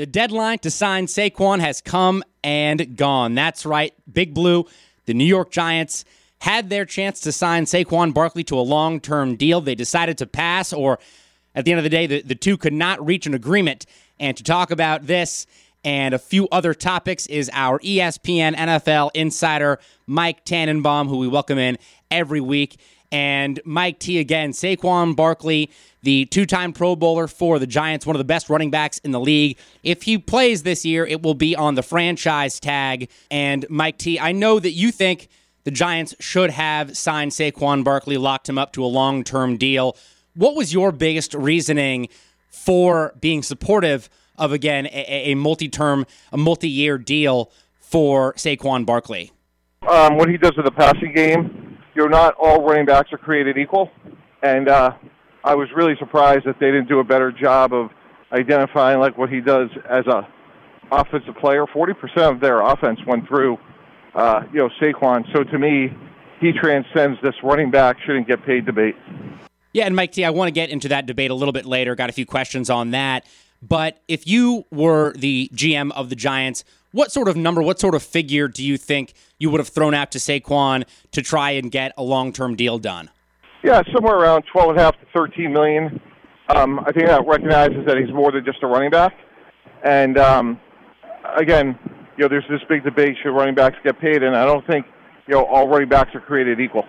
The deadline to sign Saquon has come and gone. That's right. Big Blue, the New York Giants, had their chance to sign Saquon Barkley to a long term deal. They decided to pass, or at the end of the day, the, the two could not reach an agreement. And to talk about this and a few other topics is our ESPN NFL insider, Mike Tannenbaum, who we welcome in every week. And Mike T again, Saquon Barkley, the two time Pro Bowler for the Giants, one of the best running backs in the league. If he plays this year, it will be on the franchise tag. And Mike T, I know that you think the Giants should have signed Saquon Barkley, locked him up to a long term deal. What was your biggest reasoning for being supportive of, again, a, multi term, a multi year deal for Saquon Barkley? Um, what he does in the passing game, you're not all running backs are created equal. And uh, I was really surprised that they didn't do a better job of identifying like what he does as a offensive player. Forty percent of their offense went through uh, you know, Saquon. So to me, he transcends this running back shouldn't get paid debate. Yeah, and Mike T, I want to get into that debate a little bit later. Got a few questions on that. But if you were the GM of the Giants, what sort of number, what sort of figure do you think you would have thrown out to Saquon to try and get a long term deal done? Yeah, somewhere around twelve and a half to thirteen million. Um, I think that recognizes that he's more than just a running back. And um, again, you know, there's this big debate should running backs get paid, and I don't think you know all running backs are created equal.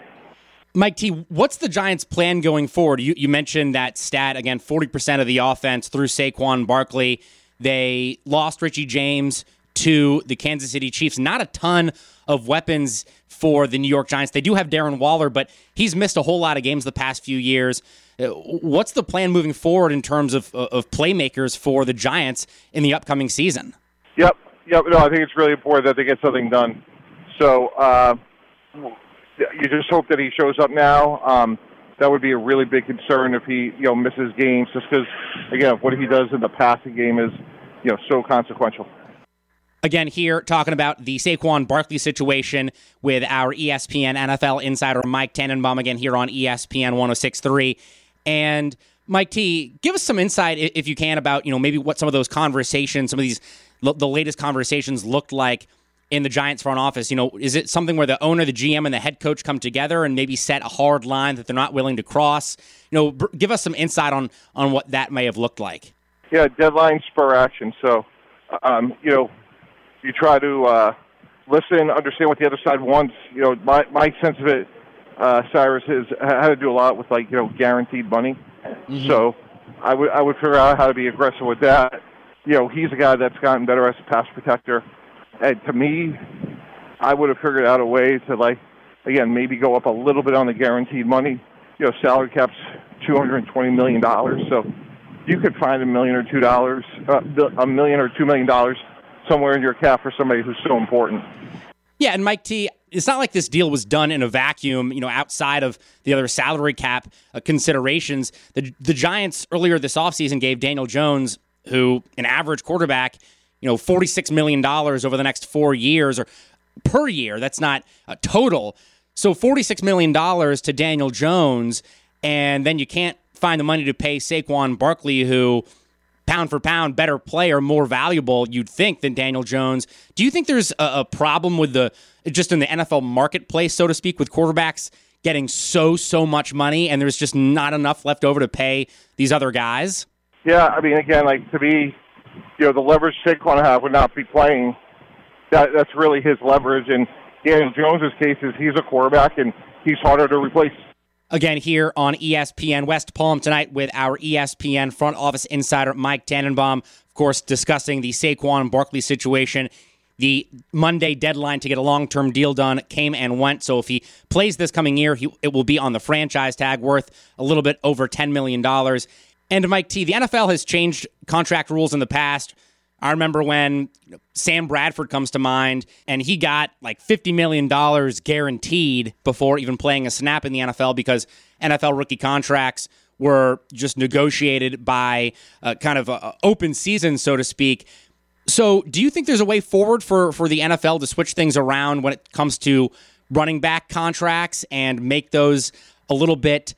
Mike T, what's the Giants' plan going forward? You, you mentioned that stat again: forty percent of the offense through Saquon Barkley. They lost Richie James to the Kansas City Chiefs. Not a ton of weapons for the New York Giants. They do have Darren Waller, but he's missed a whole lot of games the past few years. Uh, what's the plan moving forward in terms of, of playmakers for the Giants in the upcoming season? Yep, Yep. no, I think it's really important that they get something done. So uh, you just hope that he shows up now. Um, that would be a really big concern if he, you know, misses games, just because, again, what he does in the passing game is, you know, so consequential. Again, here talking about the Saquon Barkley situation with our ESPN NFL insider Mike Tannenbaum again here on ESPN 106.3. And Mike T, give us some insight if you can about, you know, maybe what some of those conversations, some of these the latest conversations looked like in the Giants front office? You know, is it something where the owner, the GM, and the head coach come together and maybe set a hard line that they're not willing to cross? You know, give us some insight on on what that may have looked like. Yeah, deadline spur action. So, um, you know, you try to uh, listen, understand what the other side wants. You know, my my sense of it, uh, Cyrus, is had to do a lot with like you know guaranteed money. Mm-hmm. So, I would I would figure out how to be aggressive with that you know, he's a guy that's gotten better as a pass protector. And to me, I would have figured out a way to like, again, maybe go up a little bit on the guaranteed money. You know, salary cap's two hundred and twenty million dollars, so you could find a million or two dollars, uh, a million or two million dollars somewhere in your cap for somebody who's so important. Yeah, and Mike T, it's not like this deal was done in a vacuum, you know, outside of the other salary cap uh, considerations. The the Giants earlier this offseason gave Daniel Jones who an average quarterback, you know, $46 million over the next four years or per year. That's not a total. So $46 million to Daniel Jones, and then you can't find the money to pay Saquon Barkley, who pound for pound better player, more valuable, you'd think, than Daniel Jones. Do you think there's a, a problem with the just in the NFL marketplace, so to speak, with quarterbacks getting so so much money and there's just not enough left over to pay these other guys? Yeah, I mean, again, like to me, you know, the leverage Saquon have would not be playing. That that's really his leverage. And Daniel Jones's case is he's a quarterback and he's harder to replace. Again, here on ESPN West Palm tonight with our ESPN front office insider Mike Tannenbaum, of course, discussing the Saquon Barkley situation. The Monday deadline to get a long term deal done came and went. So if he plays this coming year, he, it will be on the franchise tag worth a little bit over $10 million. And Mike T, the NFL has changed contract rules in the past. I remember when Sam Bradford comes to mind, and he got like $50 million guaranteed before even playing a snap in the NFL because NFL rookie contracts were just negotiated by uh, kind of a, open season, so to speak. So, do you think there's a way forward for, for the NFL to switch things around when it comes to running back contracts and make those a little bit,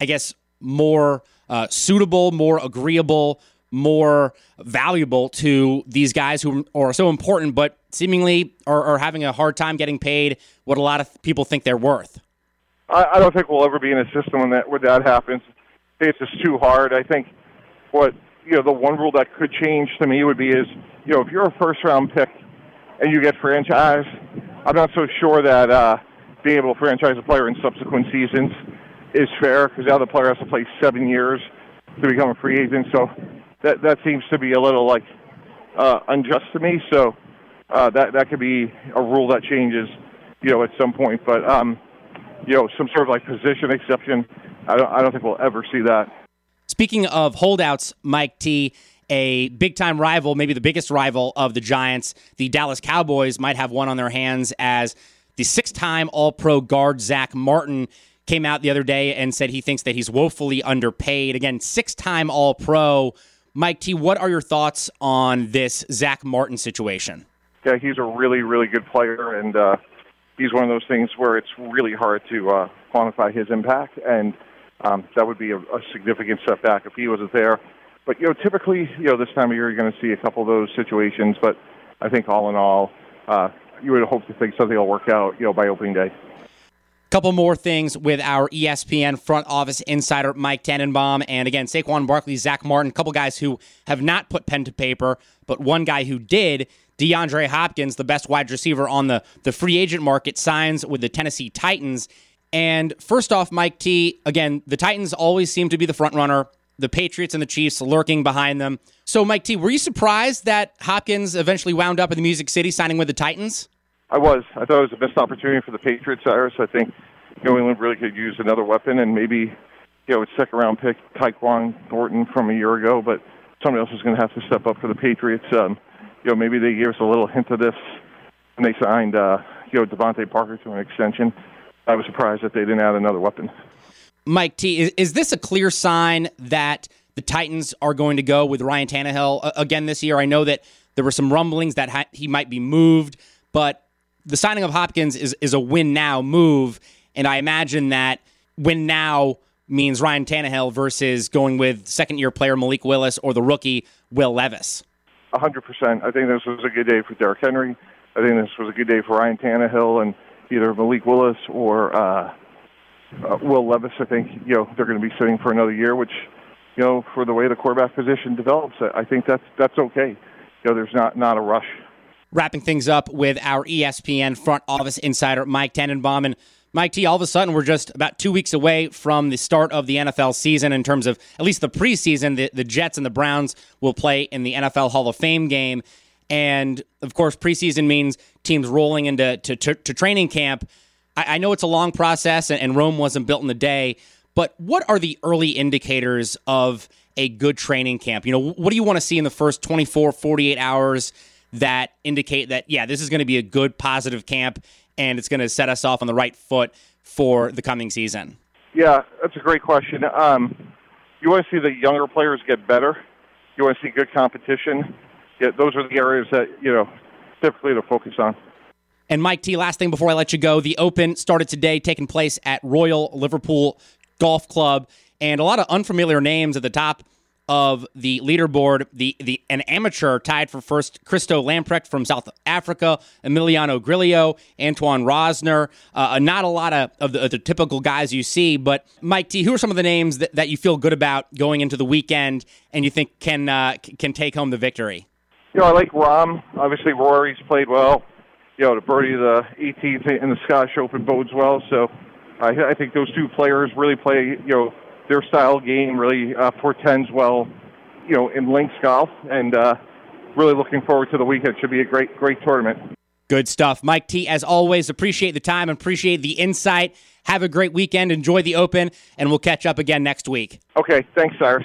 I guess, more uh, suitable, more agreeable, more valuable to these guys who are so important, but seemingly are, are having a hard time getting paid what a lot of people think they're worth? I, I don't think we'll ever be in a system when that when that happens. It's just too hard. I think what you know the one rule that could change to me would be is you know if you're a first round pick and you get franchise, I'm not so sure that uh, being able to franchise a player in subsequent seasons is fair because now the player has to play seven years to become a free agent. So that that seems to be a little like uh, unjust to me. So uh, that that could be a rule that changes, you know, at some point. But um, you know, some sort of like position exception, I don't I don't think we'll ever see that. Speaking of holdouts, Mike T. A big time rival, maybe the biggest rival of the Giants, the Dallas Cowboys, might have one on their hands as the six time All Pro guard Zack Martin came out the other day and said he thinks that he's woefully underpaid. Again, six time All Pro. Mike T, what are your thoughts on this Zack Martin situation? Yeah, he's a really, really good player, and uh, he's one of those things where it's really hard to uh, quantify his impact, and um, that would be a, a significant setback if he wasn't there. But you know, typically, you know, this time of year you're going to see a couple of those situations. But I think all in all, uh, you would hope to think something will work out, you know, by opening day. Couple more things with our ESPN front office insider Mike Tannenbaum, and again Saquon Barkley, Zack Martin, a couple guys who have not put pen to paper, but one guy who did. DeAndre Hopkins, the best wide receiver on the the free agent market, signs with the Tennessee Titans. And first off, Mike T, again, the Titans always seem to be the front runner. The Patriots and the Chiefs lurking behind them. So, Mike T, were you surprised that Hopkins eventually wound up in the Music City signing with the Titans? I was. I thought it was the best opportunity for the Patriots, Cyrus. I think New England really could use another weapon, and maybe you know, it's second round pick Tyquan Thornton from a year ago, but somebody else is going to have to step up for the Patriots. Um, you know, maybe they gave us a little hint of this when they signed uh, you know DeVante Parker to an extension. I was surprised that they didn't add another weapon. Mike T, is, is this a clear sign that the Titans are going to go with Ryan Tannehill uh, again this year? I know that there were some rumblings that ha- he might be moved, but the signing of Hopkins is, is a win now move. And I imagine that win now means Ryan Tannehill versus going with second year player Malik Willis or the rookie Will Levis. 100%. I think this was a good day for Derrick Henry. I think this was a good day for Ryan Tannehill and either Malik Willis or uh, uh, Will Levis. I think, you know, they're going to be sitting for another year, which, you know, for the way the quarterback position develops, I think that's that's okay. You know, there's not, not a rush wrapping things up with our ESPN front office insider, Mike Tannenbaum. And Mike T, all of a sudden, we're just about two weeks away from the start of the NFL season in terms of at least the preseason. The, the Jets and the Browns will play in the NFL Hall of Fame game. And of course, preseason means teams rolling into to, to, to training camp. I, I, know it's a long process and, and Rome wasn't built in a day, but what are the early indicators of a good training camp? You know, what do you want to see in the first 24, 48 hours? That indicate that, yeah, this is going to be a good, positive camp and it's going to set us off on the right foot for the coming season? Yeah, that's a great question. Um, you want to see the younger players get better. You want to see good competition. Yeah, those are the areas that you know typically to focus on. And Mike T, last thing before I let you go, the Open started today, taking place at Royal Liverpool Golf Club, and a lot of unfamiliar names at the top of the leaderboard. The the an amateur tied for first, Christo Lamprecht from South Africa, Emiliano Grillo, Antoine Rozner. Uh, not a lot of, of the, of, the, typical guys you see, but Mike T, who are some of the names that, that you feel good about going into the weekend and you think can uh, can take home the victory? You know, I like Rahm. Obviously, Rory's played well. You know, to birdie the 18th in the Scottish Open bodes well. So I, I think those two players really play. You know their style game really uh, portends well, you know, in links golf, and uh, really looking forward to the weekend. It Should be a great, great tournament. Good stuff, Mike T. As always, appreciate the time, appreciate the insight. Have a great weekend, enjoy the Open, and we'll catch up again next week. Okay, thanks, Cyrus.